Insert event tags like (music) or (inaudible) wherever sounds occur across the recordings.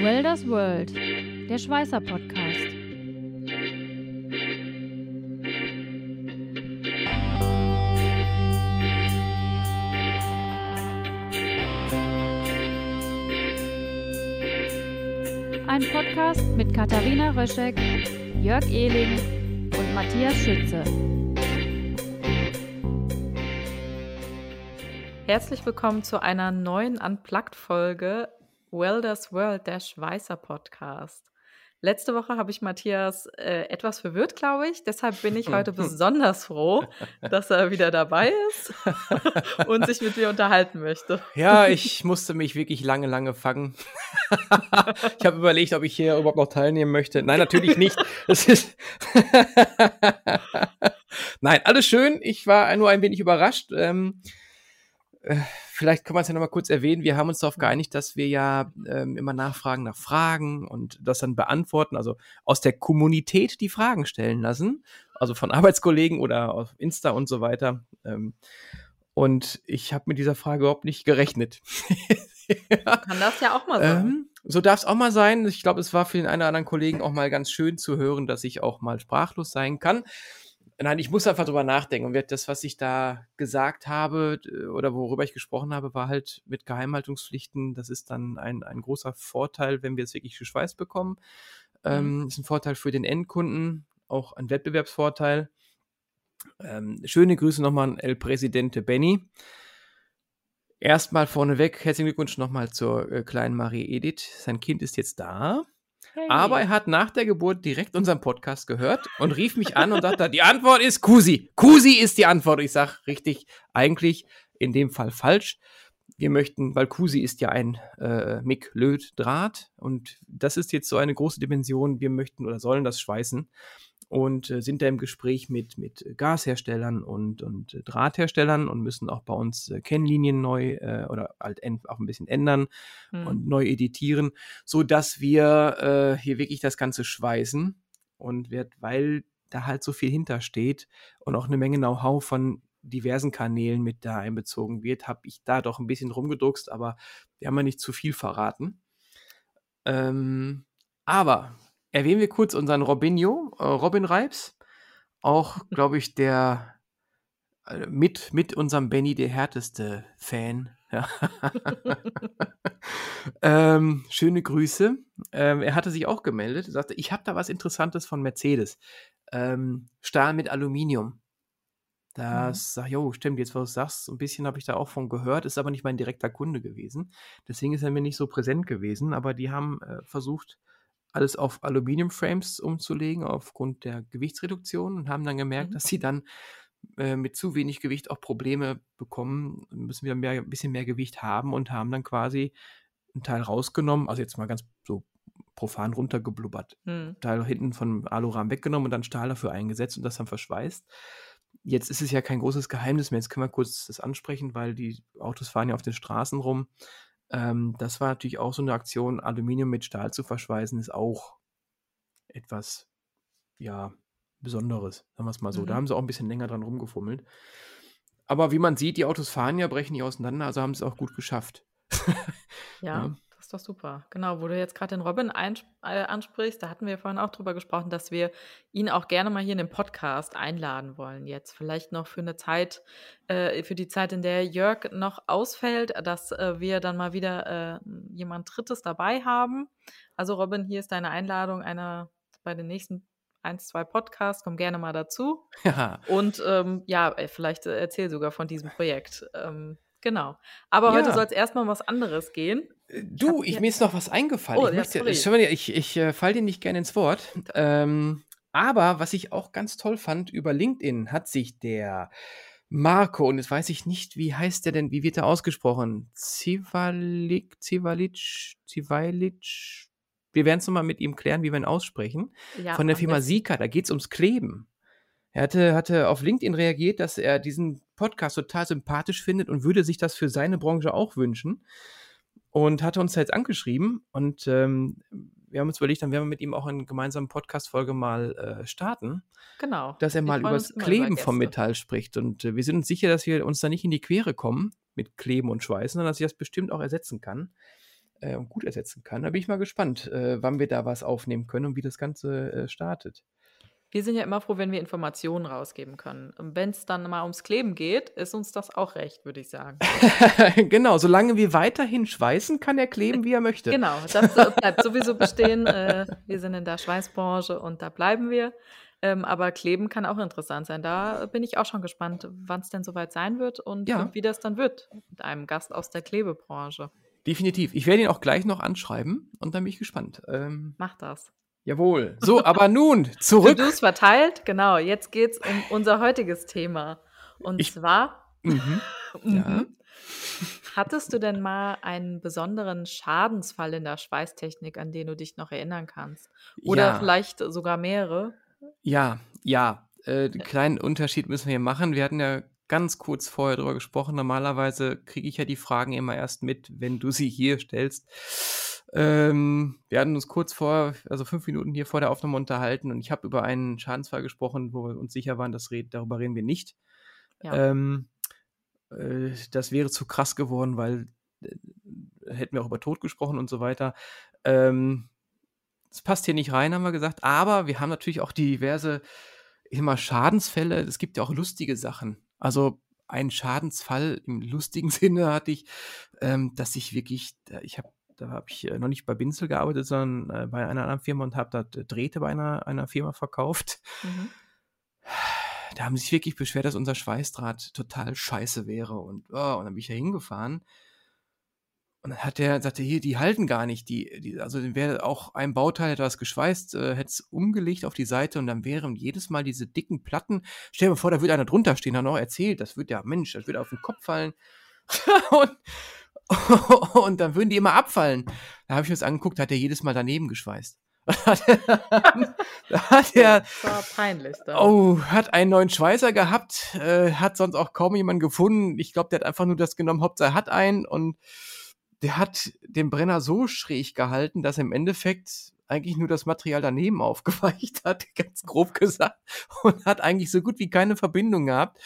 Welders World, der Schweißer Podcast. Ein Podcast mit Katharina Röschek, Jörg Ehling und Matthias Schütze. Herzlich willkommen zu einer neuen Unplugged-Folge Welders World, der Schweißer Podcast. Letzte Woche habe ich Matthias äh, etwas verwirrt, glaube ich. Deshalb bin ich heute (laughs) besonders froh, dass er wieder dabei ist (laughs) und sich mit mir unterhalten möchte. Ja, ich musste mich wirklich lange, lange fangen. (laughs) ich habe überlegt, ob ich hier überhaupt noch teilnehmen möchte. Nein, natürlich nicht. Es ist Nein, alles schön. Ich war nur ein wenig überrascht. Ähm, äh, vielleicht kann man es ja nochmal kurz erwähnen. Wir haben uns darauf geeinigt, dass wir ja ähm, immer nachfragen nach Fragen und das dann beantworten. Also aus der Kommunität die Fragen stellen lassen. Also von (laughs) Arbeitskollegen oder auf Insta und so weiter. Ähm, und ich habe mit dieser Frage überhaupt nicht gerechnet. (laughs) ja. Kann das ja auch mal sein. Ähm, so darf es auch mal sein. Ich glaube, es war für den einen oder anderen Kollegen auch mal ganz schön zu hören, dass ich auch mal sprachlos sein kann. Nein, ich muss einfach drüber nachdenken. Und das, was ich da gesagt habe oder worüber ich gesprochen habe, war halt mit Geheimhaltungspflichten. Das ist dann ein, ein großer Vorteil, wenn wir es wirklich geschweißt bekommen. Mhm. Ähm, ist ein Vorteil für den Endkunden, auch ein Wettbewerbsvorteil. Ähm, schöne Grüße nochmal an El Presidente Benny. Erstmal vorneweg, herzlichen Glückwunsch nochmal zur äh, kleinen Marie Edith. Sein Kind ist jetzt da. Aber er hat nach der Geburt direkt unseren Podcast gehört und rief mich an und sagte, die Antwort ist Kusi. Kusi ist die Antwort. Ich sage richtig, eigentlich in dem Fall falsch. Wir möchten, weil Kusi ist ja ein äh, Mick-Löt-Draht und das ist jetzt so eine große Dimension. Wir möchten oder sollen das schweißen und äh, sind da im Gespräch mit, mit Gasherstellern und, und äh, Drahtherstellern und müssen auch bei uns äh, Kennlinien neu äh, oder halt auch ein bisschen ändern mhm. und neu editieren, so dass wir äh, hier wirklich das Ganze schweißen und wird, weil da halt so viel hintersteht und auch eine Menge Know-how von diversen Kanälen mit da einbezogen wird, habe ich da doch ein bisschen rumgedruckst, aber wir haben ja nicht zu viel verraten. Ähm, aber erwähnen wir kurz unseren Robinho, äh, Robin Reibs. Auch, glaube ich, der äh, mit, mit unserem Benny der härteste Fan. Ja. (laughs) ähm, schöne Grüße. Ähm, er hatte sich auch gemeldet. Er sagte, ich habe da was Interessantes von Mercedes. Ähm, Stahl mit Aluminium. Das mhm. sag jo, stimmt, jetzt wo du sagst, ein bisschen habe ich da auch von gehört, ist aber nicht mein direkter Kunde gewesen. Deswegen ist er mir nicht so präsent gewesen, aber die haben äh, versucht, alles auf Aluminiumframes umzulegen aufgrund der Gewichtsreduktion und haben dann gemerkt, mhm. dass sie dann äh, mit zu wenig Gewicht auch Probleme bekommen, müssen wir mehr, ein bisschen mehr Gewicht haben und haben dann quasi einen Teil rausgenommen, also jetzt mal ganz so profan runtergeblubbert, mhm. Teil hinten von Alurahmen weggenommen und dann Stahl dafür eingesetzt und das dann verschweißt. Jetzt ist es ja kein großes Geheimnis mehr. Jetzt können wir kurz das ansprechen, weil die Autos fahren ja auf den Straßen rum. Ähm, das war natürlich auch so eine Aktion, Aluminium mit Stahl zu verschweißen, ist auch etwas, ja, Besonderes, sagen wir es mal so. Mhm. Da haben sie auch ein bisschen länger dran rumgefummelt. Aber wie man sieht, die Autos fahren ja, brechen nicht auseinander, also haben sie es auch gut geschafft. (laughs) ja. ja ist doch super. Genau, wo du jetzt gerade den Robin äh, ansprichst, da hatten wir vorhin auch drüber gesprochen, dass wir ihn auch gerne mal hier in den Podcast einladen wollen. Jetzt vielleicht noch für eine Zeit, äh, für die Zeit, in der Jörg noch ausfällt, dass äh, wir dann mal wieder äh, jemand Drittes dabei haben. Also Robin, hier ist deine Einladung einer bei den nächsten eins, zwei Podcasts, komm gerne mal dazu. (laughs) Ja. Und ähm, ja, vielleicht äh, erzähl sogar von diesem Projekt. Ähm, Genau. Aber ja. heute soll es erstmal um was anderes gehen. Äh, du, ich, mir ist noch was eingefallen. Oh, ich, möchte, sorry. ich, ich äh, fall dir nicht gerne ins Wort. Ähm, aber was ich auch ganz toll fand, über LinkedIn hat sich der Marco, und jetzt weiß ich nicht, wie heißt der denn, wie wird er ausgesprochen? Zivalik, Zivalic, Zivalic. Wir werden es nochmal mit ihm klären, wie wir ihn aussprechen. Ja, Von der Firma Sika, da geht es ums Kleben. Er hatte, hatte auf LinkedIn reagiert, dass er diesen Podcast total sympathisch findet und würde sich das für seine Branche auch wünschen. Und hatte uns jetzt angeschrieben und ähm, wir haben uns überlegt, dann werden wir mit ihm auch eine gemeinsame Podcast-Folge mal äh, starten. Genau. Dass er mal über das Kleben vom Metall spricht. Und äh, wir sind uns sicher, dass wir uns da nicht in die Quere kommen mit Kleben und Schweißen, sondern dass ich das bestimmt auch ersetzen kann. äh, und gut ersetzen kann. Da bin ich mal gespannt, äh, wann wir da was aufnehmen können und wie das Ganze äh, startet. Wir sind ja immer froh, wenn wir Informationen rausgeben können. Und wenn es dann mal ums Kleben geht, ist uns das auch recht, würde ich sagen. (laughs) genau, solange wir weiterhin schweißen, kann er kleben, wie er möchte. Genau, das äh, bleibt sowieso bestehen. Äh, wir sind in der Schweißbranche und da bleiben wir. Ähm, aber kleben kann auch interessant sein. Da bin ich auch schon gespannt, wann es denn soweit sein wird und, Ja. wie das dann wird mit einem Gast aus der Klebebranche. Definitiv. Ich werde ihn auch gleich noch anschreiben und dann bin ich gespannt. Ähm, Mach das. Jawohl. So, aber nun (laughs) zurück. To-Dos verteilt, genau. Jetzt geht es um unser heutiges Thema. Und Ich- zwar, Mhm. Ja. (laughs) hattest du denn mal einen besonderen Schadensfall in der Schweißtechnik, an den du dich noch erinnern kannst? Oder ja. vielleicht sogar mehrere? Ja, ja. Äh, kleinen Unterschied müssen wir hier machen. Wir hatten ja ganz kurz vorher drüber gesprochen. Normalerweise kriege ich ja die Fragen immer erst mit, wenn du sie hier stellst. Ähm, wir hatten uns kurz vor, also fünf Minuten hier vor der Aufnahme unterhalten und ich habe über einen Schadensfall gesprochen, wo wir uns sicher waren, das red, darüber reden wir nicht. Ja. Ähm, äh, das wäre zu krass geworden, weil äh, hätten wir auch über Tod gesprochen und so weiter. Ähm, das passt hier nicht rein, haben wir gesagt. Aber wir haben natürlich auch diverse, mal, Schadensfälle. Es gibt ja auch lustige Sachen. Also ein Schadensfall im lustigen (laughs) Sinne hatte ich, ähm, dass ich wirklich, da- ich habe, da habe ich äh, noch nicht bei Binzel gearbeitet, sondern äh, bei einer anderen Firma und habe da Drähte bei einer, einer Firma verkauft. Mhm. (sighs) Da haben sie sich wirklich beschwert, dass unser Schweißdraht total scheiße wäre. Und, oh, und dann bin ich da hingefahren. Und dann hat der, sagte, hier, die halten gar nicht. Die, die, also wäre auch ein Bauteil etwas geschweißt, äh, hätte es umgelegt auf die Seite und dann wären jedes Mal diese dicken Platten. Stell dir mal vor, da würde einer drunter stehen, hat noch erzählt, das wird ja, Mensch, das würde auf den Kopf fallen. (laughs) und, (laughs) und dann würden die immer abfallen. Da habe ich mir das angeguckt, hat er jedes Mal daneben geschweißt. (laughs) da hat er, Das war peinlich. Dann. Oh, hat einen neuen Schweißer gehabt, äh, hat sonst auch kaum jemand gefunden. Ich glaube, der hat einfach nur das genommen, Hauptsache er hat einen und der hat den Brenner so schräg gehalten, dass im Endeffekt eigentlich nur das Material daneben (laughs) aufgeweicht hat, ganz grob gesagt, und hat eigentlich so gut wie keine Verbindung gehabt.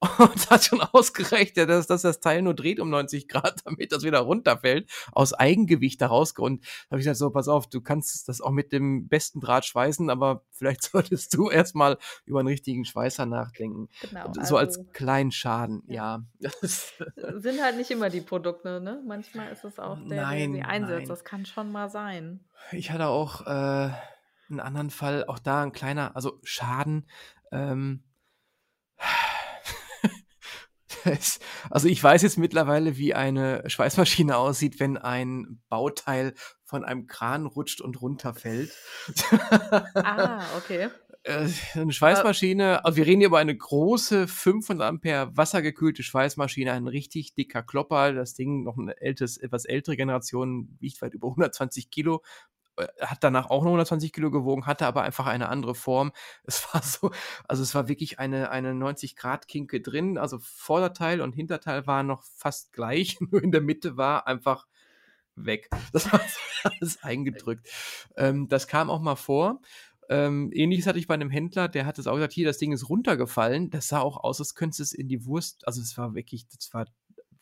Und hat schon ausgerechnet, dass, dass das Teil nur dreht um 90 Grad, (laughs) damit das wieder runterfällt, aus Eigengewicht daraus. Und da habe ich gesagt, so, pass auf, du kannst das auch mit dem besten Draht schweißen, aber vielleicht (laughs) solltest du erstmal über einen richtigen Schweißer nachdenken. Genau, so als also- kleinen Schaden, Ja. ja. (laughs) Das, sind halt nicht immer die Produkte, ne? Manchmal ist es auch der, Nein, der sie einsetzt. nein. Das kann schon mal sein. ich hatte auch äh, einen anderen Fall, auch da ein kleiner, also Schaden. Ähm, also ich weiß jetzt mittlerweile, wie eine Schweißmaschine aussieht, wenn ein Bauteil von einem Kran rutscht und runterfällt. Ah, okay. (laughs) Äh, eine Schweißmaschine, also wir reden hier über eine große 500 Ampere wassergekühlte Schweißmaschine, ein richtig dicker Klopper. Das Ding, noch eine ältes, etwas ältere Generation, wiegt weit über 120 Kilo. Äh, Hat danach auch noch 120 Kilo gewogen, hatte aber einfach eine andere Form. (laughs) Es war so, also es war wirklich eine, eine 90-Grad-Kinke drin. Also Vorderteil und Hinterteil waren noch fast gleich, (laughs) nur in der Mitte war einfach weg. Das war (laughs) alles eingedrückt. Ähm, das kam auch mal vor. Ähm, ähnliches hatte ich bei einem Händler, der hat es auch gesagt, hier, das Ding ist runtergefallen. Das sah auch aus, als könntest du es in die Wurst, also es war wirklich, das war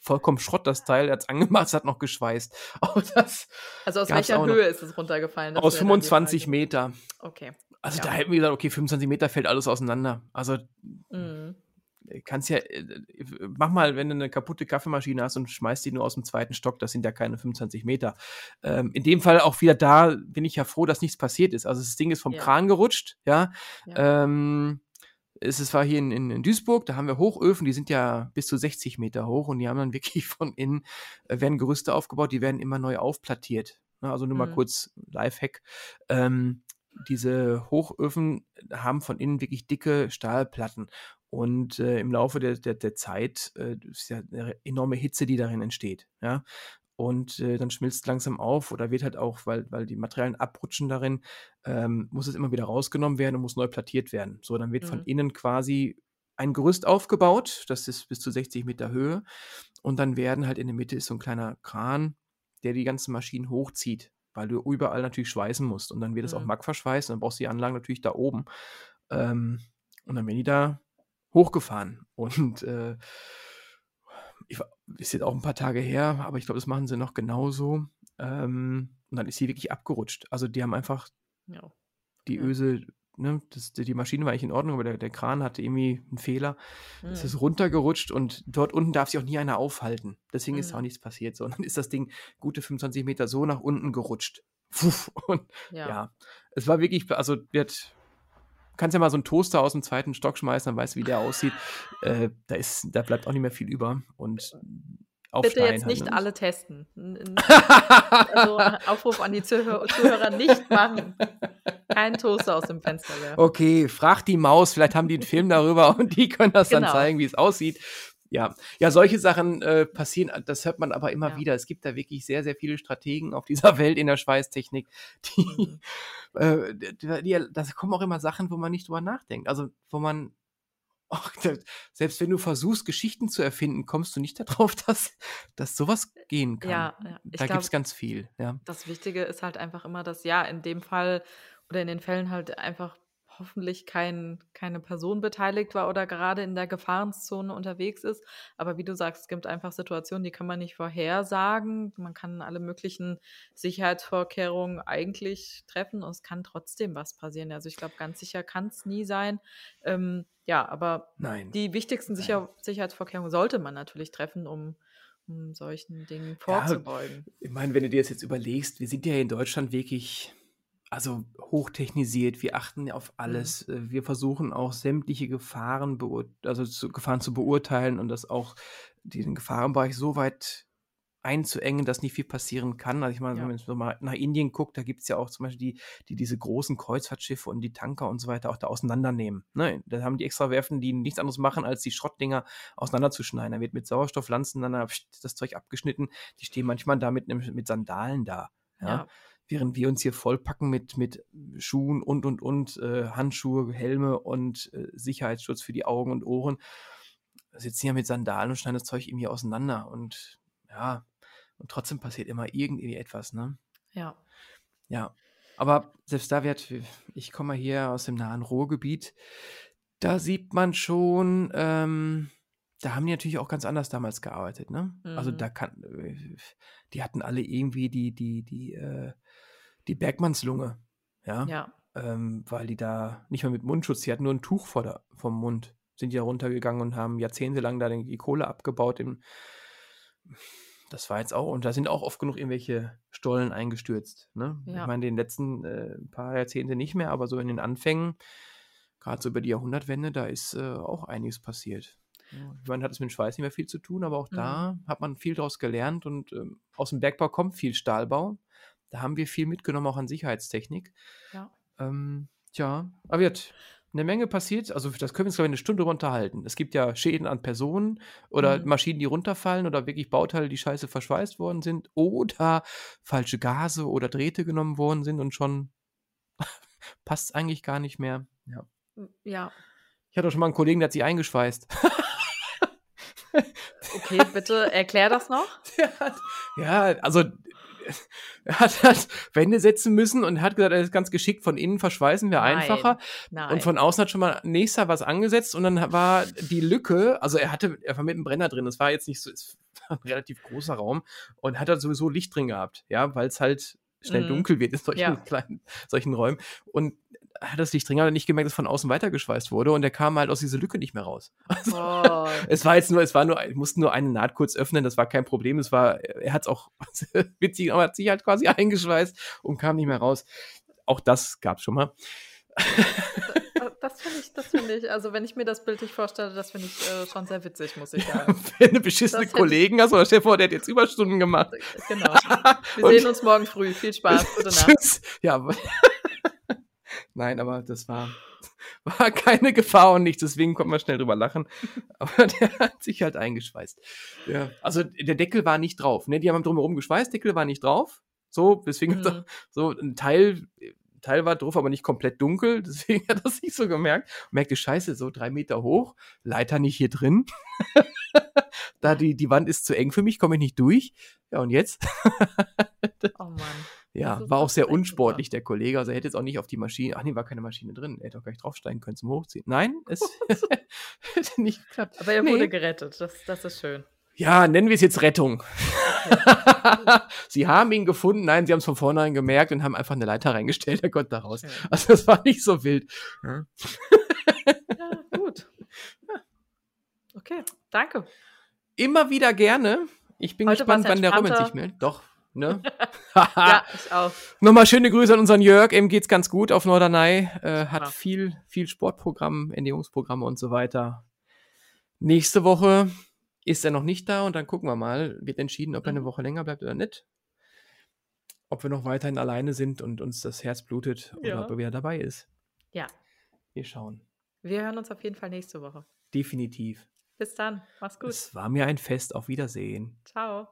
vollkommen Schrott, das Teil, er hat es angemacht, es hat noch geschweißt. (laughs) Das Also aus welcher noch. Höhe ist es runtergefallen? Aus wäre dann die 25 Frage. Meter. Okay. Also Ja. da hätten wir gesagt, okay, 25 Meter fällt alles auseinander. Also Mhm. kannst ja, äh, mach mal, wenn du eine kaputte Kaffeemaschine hast und schmeißt die nur aus dem zweiten Stock, das sind ja keine 25 Meter. Ähm, in dem Fall auch wieder da bin ich ja froh, dass nichts passiert ist. Also das Ding ist vom Ja. Kran gerutscht, ja. Ja. Ähm, es, war hier in, in, in Duisburg, da haben wir Hochöfen, die sind ja bis zu 60 Meter hoch und die haben dann (laughs) wirklich von innen, äh, werden Gerüste aufgebaut, die werden immer neu aufplattiert. Ne, also nur mal Mhm. kurz Lifehack. Ähm, diese Hochöfen haben von innen wirklich dicke Stahlplatten. Und äh, im Laufe der, der, der Zeit äh, ist ja eine enorme Hitze, die darin entsteht. Ja? Und äh, dann schmilzt langsam auf oder wird halt auch, weil, weil die Materialien abrutschen darin, ähm, muss es immer wieder rausgenommen werden und muss neu plattiert werden. So, dann wird von Mhm. innen quasi ein Gerüst aufgebaut, das ist bis zu 60 Meter Höhe. Und dann werden halt in der Mitte ist so ein kleiner Kran, der die ganzen Maschinen hochzieht, weil du überall natürlich schweißen musst. Und dann wird es auch Mhm. Mack verschweißt und dann brauchst du die Anlagen natürlich da oben. Ähm, und dann werden die da hochgefahren. Und äh, ich, ist jetzt auch ein paar Tage her, aber ich glaube, das machen sie noch genauso. Ähm, und dann ist sie wirklich abgerutscht. Also die haben einfach Ja. die Ja. Öse, ne, das, die Maschine war eigentlich in Ordnung, aber der, der Kran hatte irgendwie einen Fehler. Es Mhm. ist runtergerutscht und dort unten darf sich auch nie einer aufhalten. Deswegen ist Mhm. auch nichts passiert. So, und (laughs) dann ist das Ding gute 25 Meter so nach unten gerutscht. Puff, (laughs) und Ja. ja. es war wirklich, also wird, kannst ja mal so einen Toaster aus dem zweiten Stock schmeißen, dann weißt du, wie der aussieht. Äh, da ist, da bleibt auch nicht mehr viel über. Und auf Bitte Stein jetzt halt, nicht ne? alle testen. (laughs) Also Aufruf an die Zuhörer, Zuhörer nicht machen. Kein Toaster aus dem Fenster werfen. Okay, frag die Maus, vielleicht haben die einen Film darüber (laughs) und die können das dann Genau. zeigen, wie es aussieht. Ja, ja, solche Sachen äh, passieren, das hört man aber immer Ja. wieder. Es gibt da wirklich sehr, sehr viele Strategen auf dieser Welt in der Schweißtechnik, die, Mhm. Äh, die, kommen auch immer Sachen, wo man nicht drüber nachdenkt. Also, wo man, (laughs) ach, da, selbst wenn du versuchst, Geschichten zu erfinden, kommst du nicht darauf, (laughs) dass, dass sowas gehen kann. Ja, ja. Da gibt es ganz viel, ja. das Wichtige ist halt einfach immer, dass ja, in dem Fall oder in den Fällen halt einfach hoffentlich kein, keine Person beteiligt war oder gerade in der Gefahrenzone unterwegs ist. Aber wie du sagst, es gibt einfach Situationen, die kann man nicht vorhersagen. Man kann alle möglichen Sicherheitsvorkehrungen eigentlich treffen und es kann trotzdem was passieren. Also ich glaube, ganz sicher kann es nie sein. Ähm, ja, aber Nein. die wichtigsten. Sicher Sicherheitsvorkehrungen sollte man natürlich treffen, um, um solchen Dingen vorzubeugen. Ich meine, wenn du dir das jetzt überlegst, wir sind ja in Deutschland wirklich, also hochtechnisiert, wir achten auf alles. Äh, Wir versuchen auch sämtliche Gefahren, also zu, Gefahren zu beurteilen und das auch den Gefahrenbereich so weit einzuengen, dass nicht viel passieren kann. Also ich meine, Ja. wenn man so mal nach Indien guckt, da gibt es ja auch zum Beispiel die, die diese großen Kreuzfahrtschiffe und die Tanker und so weiter auch da auseinandernehmen. Ne? Da haben die extra Werfen, die nichts anderes machen, als die Schrottdinger auseinanderzuschneiden. Da wird mit Sauerstofflanzen dann das Zeug abgeschnitten. Die stehen manchmal da mit, mit Sandalen da. Ja? Ja. Während wir uns hier vollpacken mit, mit Schuhen und, und, und, äh, Handschuhe, Helme und äh, Sicherheitsschutz für die Augen und Ohren, sitzen hier mit Sandalen und schneiden das Zeug irgendwie auseinander. Und ja, und trotzdem passiert immer irgendwie etwas, ne? ja. Ja. Aber selbst da wird, ich komme mal hier aus dem nahen Ruhrgebiet, da sieht man schon, ähm, da haben die natürlich auch ganz anders damals gearbeitet, ne? Also Mhm. da kann, äh, die hatten alle irgendwie die, die, die, äh, die Bergmannslunge, ja? Ja. Ähm, weil die da nicht mal mit Mundschutz, die hatten nur ein Tuch vor der, vom Mund, sind die da runtergegangen und haben jahrzehntelang da die Kohle abgebaut. Im, das war jetzt auch, und da sind auch oft genug irgendwelche Stollen eingestürzt. Ne? Ja. Ich meine, in den letzten äh, paar Jahrzehnte nicht mehr, aber so in den Anfängen, gerade so über die Jahrhundertwende, da ist äh, auch einiges passiert. Ja, Ich meine, hat es mit dem Schweiß nicht mehr viel zu tun, aber auch da hat man viel draus gelernt und ähm, aus dem Bergbau kommt viel Stahlbau. Da haben wir viel mitgenommen, auch an Sicherheitstechnik. Ja. Ähm, tja, aber wird eine Menge passiert. Also, das können wir uns, glaube ich, eine Stunde drüber unterhalten. Es gibt ja Schäden an Personen oder Mhm. Maschinen, die runterfallen oder wirklich Bauteile, die scheiße verschweißt worden sind oder falsche Gase oder Drähte genommen worden sind und schon (laughs) passt eigentlich gar nicht mehr. Ja. Ja. Ich hatte auch schon mal einen Kollegen, der hat sich eingeschweißt. (laughs) Okay, bitte erklär das noch. (laughs) Hat, ja, also (laughs) hat, hat Wände setzen müssen und hat gesagt, er ist ganz geschickt, von innen verschweißen wir Nein. einfacher. Nein. Und von außen hat schon mal nächster was angesetzt und dann war die Lücke, also er hatte, er war mit einem Brenner drin, es war jetzt nicht so, es war ein relativ großer Raum und hat da sowieso Licht drin gehabt, ja, weil es halt schnell Mhm. dunkel wird in solchen Ja. kleinen, solchen Räumen. Und hat das Licht drin gehabt und nicht gemerkt, dass von außen weitergeschweißt wurde und er kam halt aus dieser Lücke nicht mehr raus. (laughs) oh, Es war jetzt nur, es war nur, ich musste nur eine Naht kurz öffnen, das war kein Problem. Es war, er hat es auch (laughs) witzig, aber hat sich halt quasi eingeschweißt und kam nicht mehr raus. Auch das gab es schon mal. das finde ich, das finde ich, also wenn ich mir das bildlich vorstelle, das finde ich äh, schon sehr witzig, muss ich sagen. (laughs) Wenn du beschissene Das Kollegen hast, oder stell dir vor, der hat jetzt Überstunden gemacht. Genau. Wir sehen uns morgen früh. Viel Spaß. Gute Nacht. Tschüss. Ja, Nein, aber das war, (laughs) war keine Gefahr und nichts, deswegen konnte man schnell drüber lachen. (laughs) Aber der hat sich halt eingeschweißt. Ja, also der Deckel war nicht drauf. Ne? Die haben drumherum geschweißt, Deckel war nicht drauf. So, deswegen hat er- Mhm. so ein Teil, Teil war drauf, aber nicht komplett dunkel. (laughs) Deswegen hat er es nicht so gemerkt. Und merkte, scheiße, so drei Meter hoch, Leiter nicht hier drin. da die, die Wand ist zu eng für mich, komme ich nicht durch. Ja, und jetzt? (laughs) Oh Mann. Ja, war auch sehr unsportlich, (laughs) der Kollege. Also er hätte jetzt auch nicht auf die Maschine. Ach nee, war keine Maschine drin. Er hätte auch gar nicht draufsteigen können zum Hochziehen. Nein, es (laughs) hätte nicht geklappt. Aber er Nee. wurde gerettet. Das, das ist schön. Ja, nennen wir es jetzt Rettung. sie haben ihn gefunden, nein, sie haben es von vornherein gemerkt und haben einfach eine Leiter reingestellt, er konnte da raus. Okay. Also das war nicht so wild. Ja, ja gut. Okay, danke. Immer wieder gerne. Ich bin Heute gespannt, wann der Robin sich meldet. Doch, ne? (laughs) (laughs) ja, ich auch. Nochmal schöne Grüße an unseren Jörg. Ihm geht's ganz gut auf Norderney. Äh, hat viel, viel Sportprogramm, Ernährungsprogramme und so weiter. Nächste Woche ist er noch nicht da und dann gucken wir mal. Wird entschieden, ob er eine mhm. Woche länger bleibt oder nicht. Ob wir noch weiterhin alleine sind und uns das Herz blutet oder ja. ob er wieder dabei ist. Ja. Wir schauen. Wir hören uns auf jeden Fall nächste Woche. Definitiv. Bis dann. Mach's gut. Es war mir ein Fest. Auf Wiedersehen. Ciao.